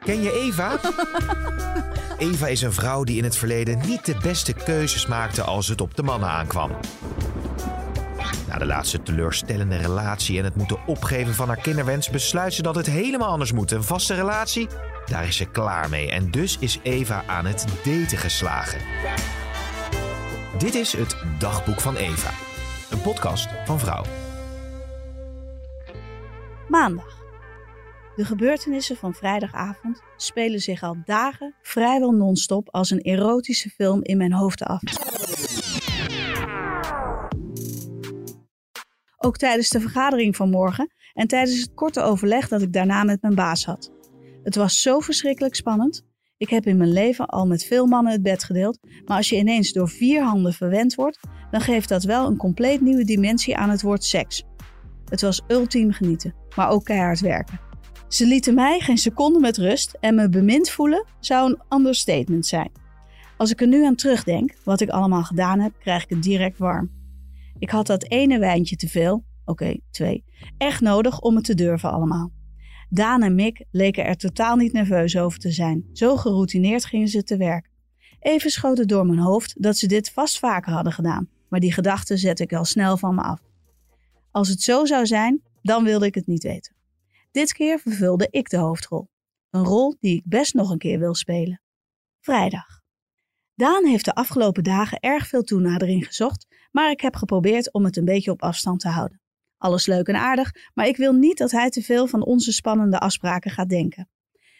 Ken je Eva? Eva is een vrouw die in het verleden niet de beste keuzes maakte als het op de mannen aankwam. Na de laatste teleurstellende relatie en het moeten opgeven van haar kinderwens besluit ze dat het helemaal anders moet. Een vaste relatie, daar is ze klaar mee. En dus is Eva aan het daten geslagen. Dit is het Dagboek van Eva, een podcast van Vrouw. Maandag. De gebeurtenissen van vrijdagavond spelen zich al dagen vrijwel non-stop als een erotische film in mijn hoofd af. Ook tijdens de vergadering van morgen en tijdens het korte overleg dat ik daarna met mijn baas had. Het was zo verschrikkelijk spannend. Ik heb in mijn leven al met veel mannen het bed gedeeld, maar als je ineens door vier handen verwend wordt, dan geeft dat wel een compleet nieuwe dimensie aan het woord seks. Het was ultiem genieten, maar ook keihard werken. Ze lieten mij geen seconde met rust en me bemind voelen zou een understatement zijn. Als ik er nu aan terugdenk, wat ik allemaal gedaan heb, krijg ik het direct warm. Ik had dat ene wijntje te veel, oké, twee, echt nodig om het te durven allemaal. Daan en Mick leken er totaal niet nerveus over te zijn. Zo geroutineerd gingen ze te werk. Even schoot het door mijn hoofd dat ze dit vast vaker hadden gedaan, maar die gedachte zette ik al snel van me af. Als het zo zou zijn, dan wilde ik het niet weten. Dit keer vervulde ik de hoofdrol. Een rol die ik best nog een keer wil spelen. Vrijdag. Daan heeft de afgelopen dagen erg veel toenadering gezocht, maar ik heb geprobeerd om het een beetje op afstand te houden. Alles leuk en aardig, maar ik wil niet dat hij te veel van onze spannende afspraken gaat denken.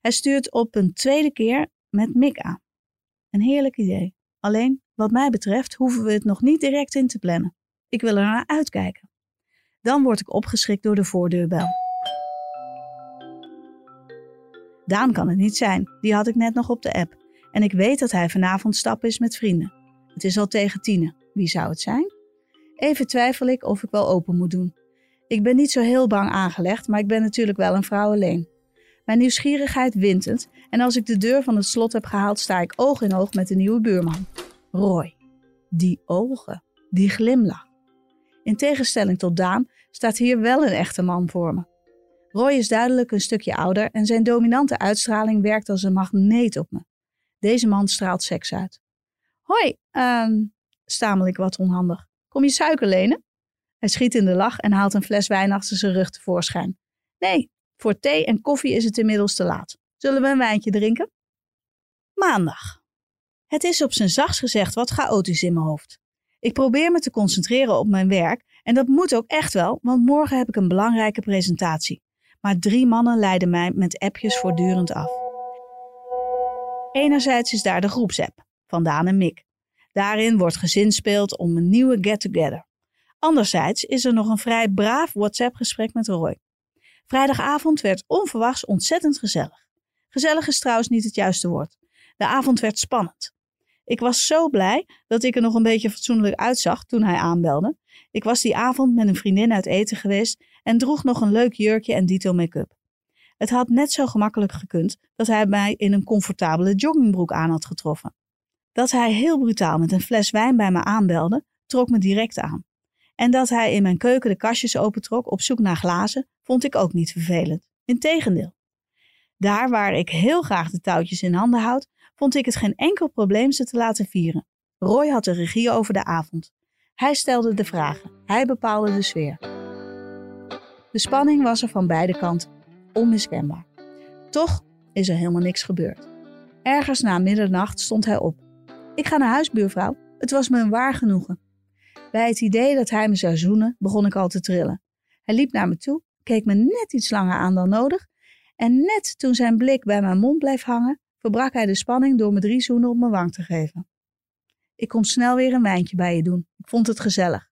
Hij stuurt op een tweede keer met Mick aan. Een heerlijk idee. Alleen, wat mij betreft, hoeven we het nog niet direct in te plannen. Ik wil er naar uitkijken. Dan word ik opgeschrikt door de voordeurbel. Daan kan het niet zijn, die had ik net nog op de app. En ik weet dat hij vanavond stappen is met vrienden. Het is al tegen tienen. Wie zou het zijn? Even twijfel ik of ik wel open moet doen. Ik ben niet zo heel bang aangelegd, maar ik ben natuurlijk wel een vrouw alleen. Mijn nieuwsgierigheid wint het en als ik de deur van het slot heb gehaald, sta ik oog in oog met de nieuwe buurman. Roy. Die ogen, die glimlach. In tegenstelling tot Daan staat hier wel een echte man voor me. Roy is duidelijk een stukje ouder en zijn dominante uitstraling werkt als een magneet op me. Deze man straalt seks uit. Hoi, ehm, stamel ik wat onhandig. Kom je suiker lenen? Hij schiet in de lach en haalt een fles wijn achter zijn rug tevoorschijn. Nee, voor thee en koffie is het inmiddels te laat. Zullen we een wijntje drinken? Maandag. Het is op zijn zachts gezegd wat chaotisch in mijn hoofd. Ik probeer me te concentreren op mijn werk en dat moet ook echt wel, want morgen heb ik een belangrijke presentatie. Maar drie mannen leiden mij met appjes voortdurend af. Enerzijds is daar de groepsapp van Daan en Mick. Daarin wordt gezinspeeld om een nieuwe get-together. Anderzijds is er nog een vrij braaf WhatsApp-gesprek met Roy. Vrijdagavond werd onverwachts ontzettend gezellig. Gezellig is trouwens niet het juiste woord. De avond werd spannend. Ik was zo blij dat ik er nog een beetje fatsoenlijk uitzag toen hij aanbelde. Ik was die avond met een vriendin uit eten geweest en droeg nog een leuk jurkje en dito make-up. Het had net zo gemakkelijk gekund dat hij mij in een comfortabele joggingbroek aan had getroffen. Dat hij heel brutaal met een fles wijn bij me aanbelde, trok me direct aan. En dat hij in mijn keuken de kastjes opentrok op zoek naar glazen, vond ik ook niet vervelend. Integendeel. Daar waar ik heel graag de touwtjes in handen houd, vond ik het geen enkel probleem ze te laten vieren. Roy had de regie over de avond. Hij stelde de vragen, hij bepaalde de sfeer. De spanning was er van beide kanten, onmiskenbaar. Toch is er helemaal niks gebeurd. Ergens na middernacht stond hij op. Ik ga naar huis, buurvrouw. Het was me een waar genoegen. Bij het idee dat hij me zou zoenen, begon ik al te trillen. Hij liep naar me toe, keek me net iets langer aan dan nodig. En net toen zijn blik bij mijn mond bleef hangen, verbrak hij de spanning door me drie zoenen op mijn wang te geven. Ik kon snel weer een wijntje bij je doen. Ik vond het gezellig.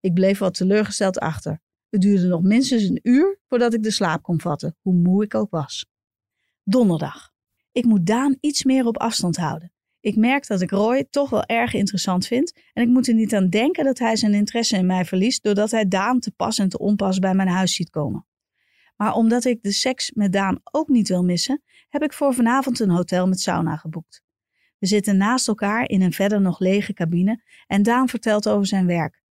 Ik bleef wat teleurgesteld achter. Het duurde nog minstens een uur voordat ik de slaap kon vatten, hoe moe ik ook was. Donderdag. Ik moet Daan iets meer op afstand houden. Ik merk dat ik Roy toch wel erg interessant vind en ik moet er niet aan denken dat hij zijn interesse in mij verliest doordat hij Daan te pas en te onpas bij mijn huis ziet komen. Maar omdat ik de seks met Daan ook niet wil missen, heb ik voor vanavond een hotel met sauna geboekt. We zitten naast elkaar in een verder nog lege cabine en Daan vertelt over zijn werk.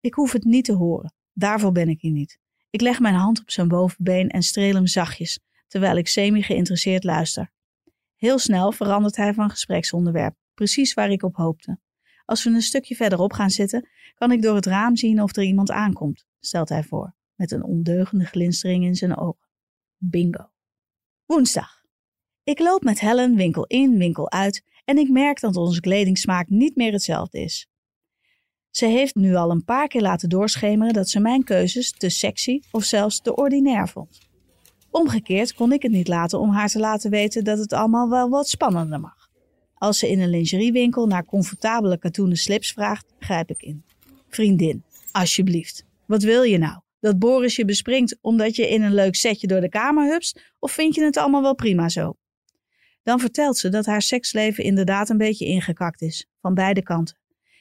Ik hoef het niet te horen, daarvoor ben ik hier niet. Ik leg mijn hand op zijn bovenbeen en streel hem zachtjes, terwijl ik semi-geïnteresseerd luister. Heel snel verandert hij van gespreksonderwerp, precies waar ik op hoopte. Als we een stukje verderop gaan zitten, kan ik door het raam zien of er iemand aankomt, stelt hij voor, met een ondeugende glinstering in zijn ogen. Bingo. Woensdag. Ik loop met Helen winkel in, winkel uit en ik merk dat onze kledingsmaak niet meer hetzelfde is. Ze heeft nu al een paar keer laten doorschemeren dat ze mijn keuzes te sexy of zelfs te ordinair vond. Omgekeerd kon ik het niet laten om haar te laten weten dat het allemaal wel wat spannender mag. Als ze in een lingeriewinkel naar comfortabele katoenen slips vraagt, grijp ik in. Vriendin, alsjeblieft. Wat wil je nou? Dat Boris je bespringt omdat je in een leuk setje door de kamer hupst? Of vind je het allemaal wel prima zo? Dan vertelt ze dat haar seksleven inderdaad een beetje ingekakt is, van beide kanten.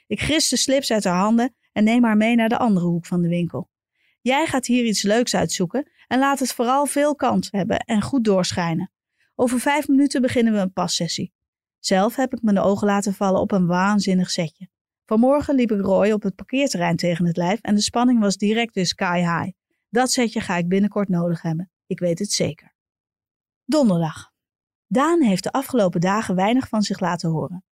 Ik gris de slips uit haar handen en neem haar mee naar de andere hoek van de winkel. Jij gaat hier iets leuks uitzoeken en laat het vooral veel kant hebben en goed doorschijnen. Over vijf minuten beginnen we een passessie. Zelf heb ik mijn ogen laten vallen op een waanzinnig setje. Vanmorgen liep ik Roy op het parkeerterrein tegen het lijf en de spanning was direct weer sky high. Dat setje ga ik binnenkort nodig hebben. Ik weet het zeker. Donderdag. Daan heeft de afgelopen dagen weinig van zich laten horen.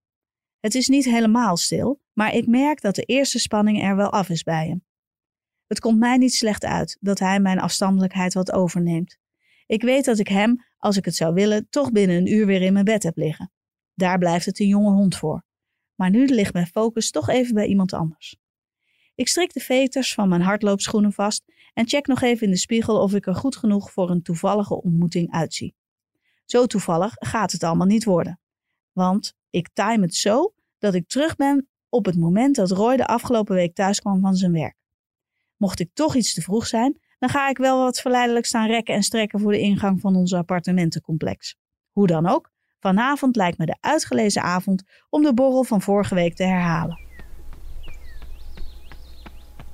Het is niet helemaal stil, maar ik merk dat de eerste spanning er wel af is bij hem. Het komt mij niet slecht uit dat hij mijn afstandelijkheid wat overneemt. Ik weet dat ik hem, als ik het zou willen, toch binnen een uur weer in mijn bed heb liggen. Daar blijft het een jonge hond voor. Maar nu ligt mijn focus toch even bij iemand anders. Ik strik de veters van mijn hardloopschoenen vast en check nog even in de spiegel of ik er goed genoeg voor een toevallige ontmoeting uitzie. Zo toevallig gaat het allemaal niet worden. Want ik time het zo dat ik terug ben op het moment dat Roy de afgelopen week thuis kwam van zijn werk. Mocht ik toch iets te vroeg zijn, dan ga ik wel wat verleidelijk staan rekken en strekken voor de ingang van ons appartementencomplex. Hoe dan ook, vanavond lijkt me de uitgelezen avond om de borrel van vorige week te herhalen.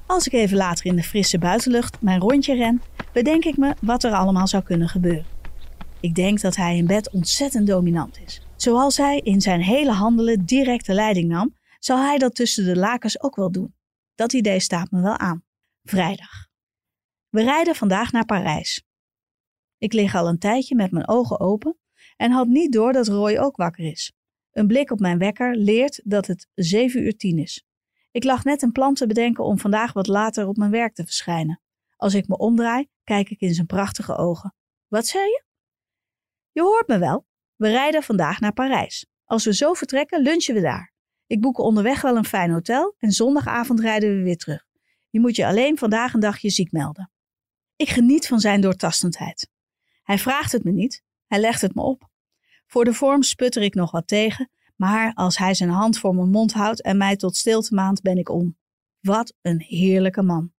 Als ik even later in de frisse buitenlucht mijn rondje ren, bedenk ik me wat er allemaal zou kunnen gebeuren. Ik denk dat hij in bed ontzettend dominant is. Zoals hij in zijn hele handelen direct de leiding nam, zal hij dat tussen de lakens ook wel doen. Dat idee staat me wel aan. Vrijdag. We rijden vandaag naar Parijs. Ik lig al een tijdje met mijn ogen open en had niet door dat Roy ook wakker is. Een blik op mijn wekker leert dat het 7 uur 10 is. Ik lag net een plan te bedenken om vandaag wat later op mijn werk te verschijnen. Als ik me omdraai, kijk ik in zijn prachtige ogen. Wat zei je? Je hoort me wel. We rijden vandaag naar Parijs. Als we zo vertrekken, lunchen we daar. Ik boek onderweg wel een fijn hotel en zondagavond rijden we weer terug. Je moet je alleen vandaag een dagje ziek melden. Ik geniet van zijn doortastendheid. Hij vraagt het me niet, hij legt het me op. Voor de vorm sputter ik nog wat tegen, maar als hij zijn hand voor mijn mond houdt en mij tot stilte maand, ben ik om. Wat een heerlijke man.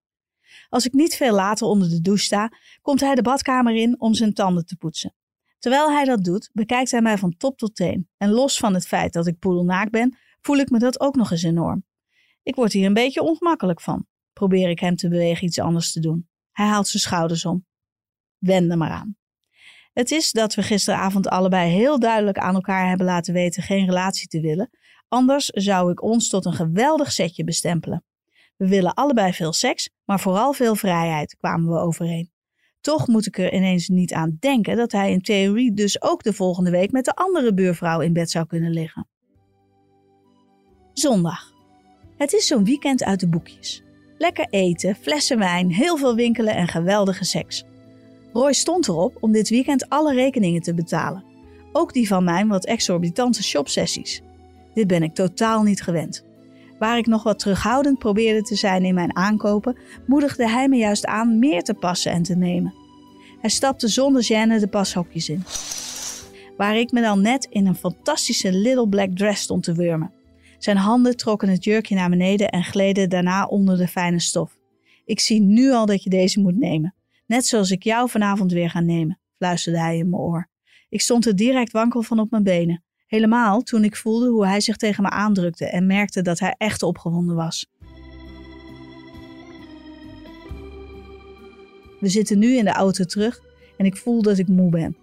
Als ik niet veel later onder de douche sta, komt hij de badkamer in om zijn tanden te poetsen. Terwijl hij dat doet, bekijkt hij mij van top tot teen. En los van het feit dat ik poedelnaak ben, voel ik me dat ook nog eens enorm. Ik word hier een beetje ongemakkelijk van. Probeer ik hem te bewegen iets anders te doen. Hij haalt zijn schouders om. Wend er maar aan. Het is dat we gisteravond allebei heel duidelijk aan elkaar hebben laten weten geen relatie te willen. Anders zou ik ons tot een geweldig setje bestempelen. We willen allebei veel seks, maar vooral veel vrijheid, kwamen we overeen. Toch moet ik er ineens niet aan denken dat hij in theorie dus ook de volgende week met de andere buurvrouw in bed zou kunnen liggen. Zondag. Het is zo'n weekend uit de boekjes. Lekker eten, flessen wijn, heel veel winkelen en geweldige seks. Roy stond erop om dit weekend alle rekeningen te betalen. Ook die van mijn wat exorbitante shopsessies. Dit ben ik totaal niet gewend. Waar ik nog wat terughoudend probeerde te zijn in mijn aankopen, moedigde hij me juist aan meer te passen en te nemen. Hij stapte zonder gêne de pashokjes in. Waar ik me dan net in een fantastische little black dress stond te wurmen. Zijn handen trokken het jurkje naar beneden en gleden daarna onder de fijne stof. Ik zie nu al dat je deze moet nemen. Net zoals ik jou vanavond weer ga nemen, fluisterde hij in mijn oor. Ik stond er direct wankel van op mijn benen. Helemaal toen ik voelde hoe hij zich tegen me aandrukte en merkte dat hij echt opgewonden was. We zitten nu in de auto terug en ik voel dat ik moe ben.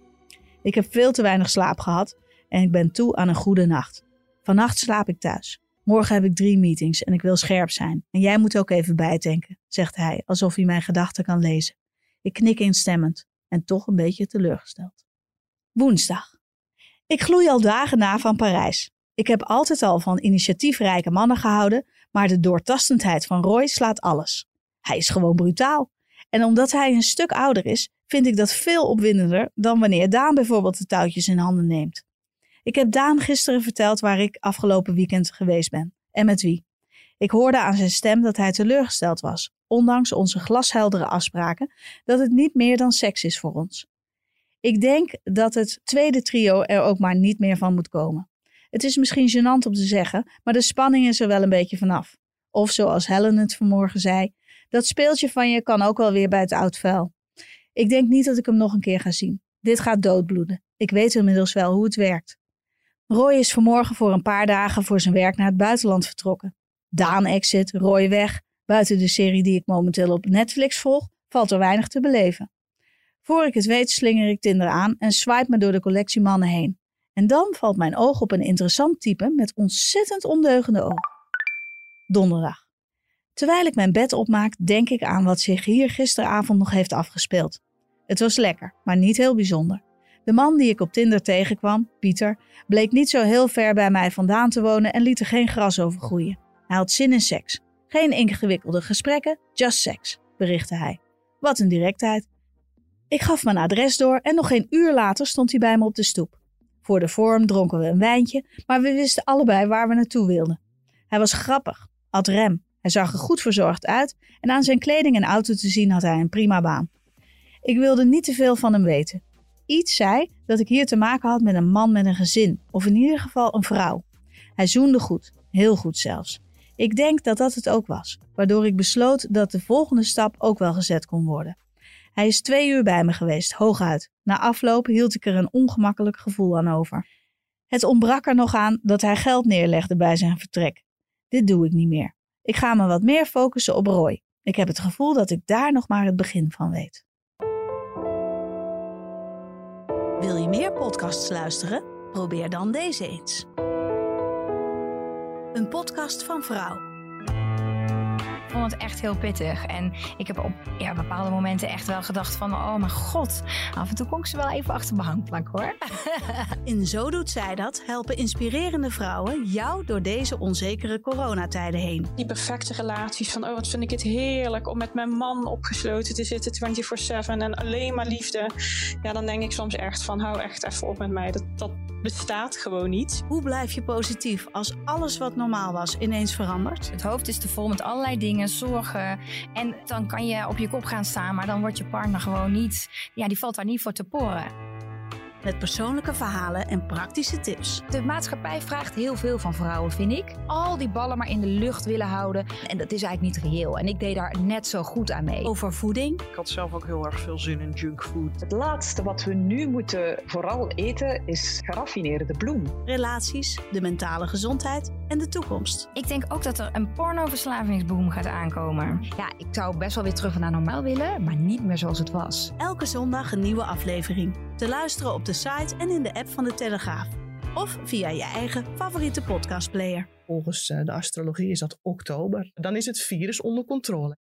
Ik heb veel te weinig slaap gehad en ik ben toe aan een goede nacht. Vannacht slaap ik thuis. Morgen heb ik drie meetings en ik wil scherp zijn. En jij moet ook even bijdenken, zegt hij, alsof hij mijn gedachten kan lezen. Ik knik instemmend en toch een beetje teleurgesteld. Woensdag. Ik gloei al dagen na van Parijs. Ik heb altijd al van initiatiefrijke mannen gehouden, maar de doortastendheid van Roy slaat alles. Hij is gewoon brutaal. En omdat hij een stuk ouder is, vind ik dat veel opwindender dan wanneer Daan bijvoorbeeld de touwtjes in handen neemt. Ik heb Daan gisteren verteld waar ik afgelopen weekend geweest ben en met wie. Ik hoorde aan zijn stem dat hij teleurgesteld was, ondanks onze glasheldere afspraken dat het niet meer dan seks is voor ons. Ik denk dat het tweede trio er ook maar niet meer van moet komen. Het is misschien gênant om te zeggen, maar de spanning is er wel een beetje vanaf. Of zoals Helen het vanmorgen zei, dat speeltje van je kan ook wel weer bij het oud vuil. Ik denk niet dat ik hem nog een keer ga zien. Dit gaat doodbloeden. Ik weet inmiddels wel hoe het werkt. Roy is vanmorgen voor een paar dagen voor zijn werk naar het buitenland vertrokken. Daan exit, Roy weg. Buiten de serie die ik momenteel op Netflix volg, valt er weinig te beleven. Voor ik het weet slinger ik Tinder aan en swipe me door de collectie mannen heen. En dan valt mijn oog op een interessant type met ontzettend ondeugende ogen. Donderdag. Terwijl ik mijn bed opmaak, denk ik aan wat zich hier gisteravond nog heeft afgespeeld. Het was lekker, maar niet heel bijzonder. De man die ik op Tinder tegenkwam, Pieter, bleek niet zo heel ver bij mij vandaan te wonen en liet er geen gras over groeien. Hij had zin in seks. Geen ingewikkelde gesprekken, just seks, berichtte hij. Wat een directheid. Ik gaf mijn adres door en nog geen uur later stond hij bij me op de stoep. Voor de vorm dronken we een wijntje, maar we wisten allebei waar we naartoe wilden. Hij was grappig, had rem, hij zag er goed verzorgd uit en aan zijn kleding en auto te zien had hij een prima baan. Ik wilde niet te veel van hem weten. Iets zei dat ik hier te maken had met een man met een gezin, of in ieder geval een vrouw. Hij zoende goed, heel goed zelfs. Ik denk dat dat het ook was, waardoor ik besloot dat de volgende stap ook wel gezet kon worden. Hij is twee uur bij me geweest, hooguit. Na afloop hield ik er een ongemakkelijk gevoel aan over. Het ontbrak er nog aan dat hij geld neerlegde bij zijn vertrek. Dit doe ik niet meer. Ik ga me wat meer focussen op Roy. Ik heb het gevoel dat ik daar nog maar het begin van weet. Wil je meer podcasts luisteren? Probeer dan deze eens. Een podcast van Vrouw vond het echt heel pittig. En ik heb op ja, bepaalde momenten echt wel gedacht van... oh mijn god, af en toe kon ik ze wel even achter mijn hangplank hoor. In Zo Doet Zij Dat helpen inspirerende vrouwen jou door deze onzekere coronatijden heen. Die perfecte relaties van oh wat vind ik het heerlijk om met mijn man opgesloten te zitten 24-7 en alleen maar liefde. Ja, dan denk ik soms echt van hou echt even op met mij. Dat, dat bestaat gewoon niet. Hoe blijf je positief als alles wat normaal was ineens verandert? Het hoofd is te vol met allerlei dingen, zorgen. En dan kan je op je kop gaan staan, maar dan wordt je partner gewoon niet... Ja, die valt daar niet voor te poren met persoonlijke verhalen en praktische tips. De maatschappij vraagt heel veel van vrouwen, vind ik. Al die ballen maar in de lucht willen houden. En dat is eigenlijk niet reëel. En ik deed daar net zo goed aan mee. Over voeding. Ik had zelf ook heel erg veel zin in junkfood. Het laatste wat we nu moeten vooral eten is geraffineerde bloem. Relaties, de mentale gezondheid en de toekomst. Ik denk ook dat er een pornoverslavingsboom gaat aankomen. Ja, ik zou best wel weer terug naar normaal willen, maar niet meer zoals het was. Elke zondag een nieuwe aflevering. Te luisteren op de site en in de app van de Telegraaf. Of via je eigen favoriete podcastplayer. Volgens eh, de astrologie is dat oktober. Dan is het virus onder controle.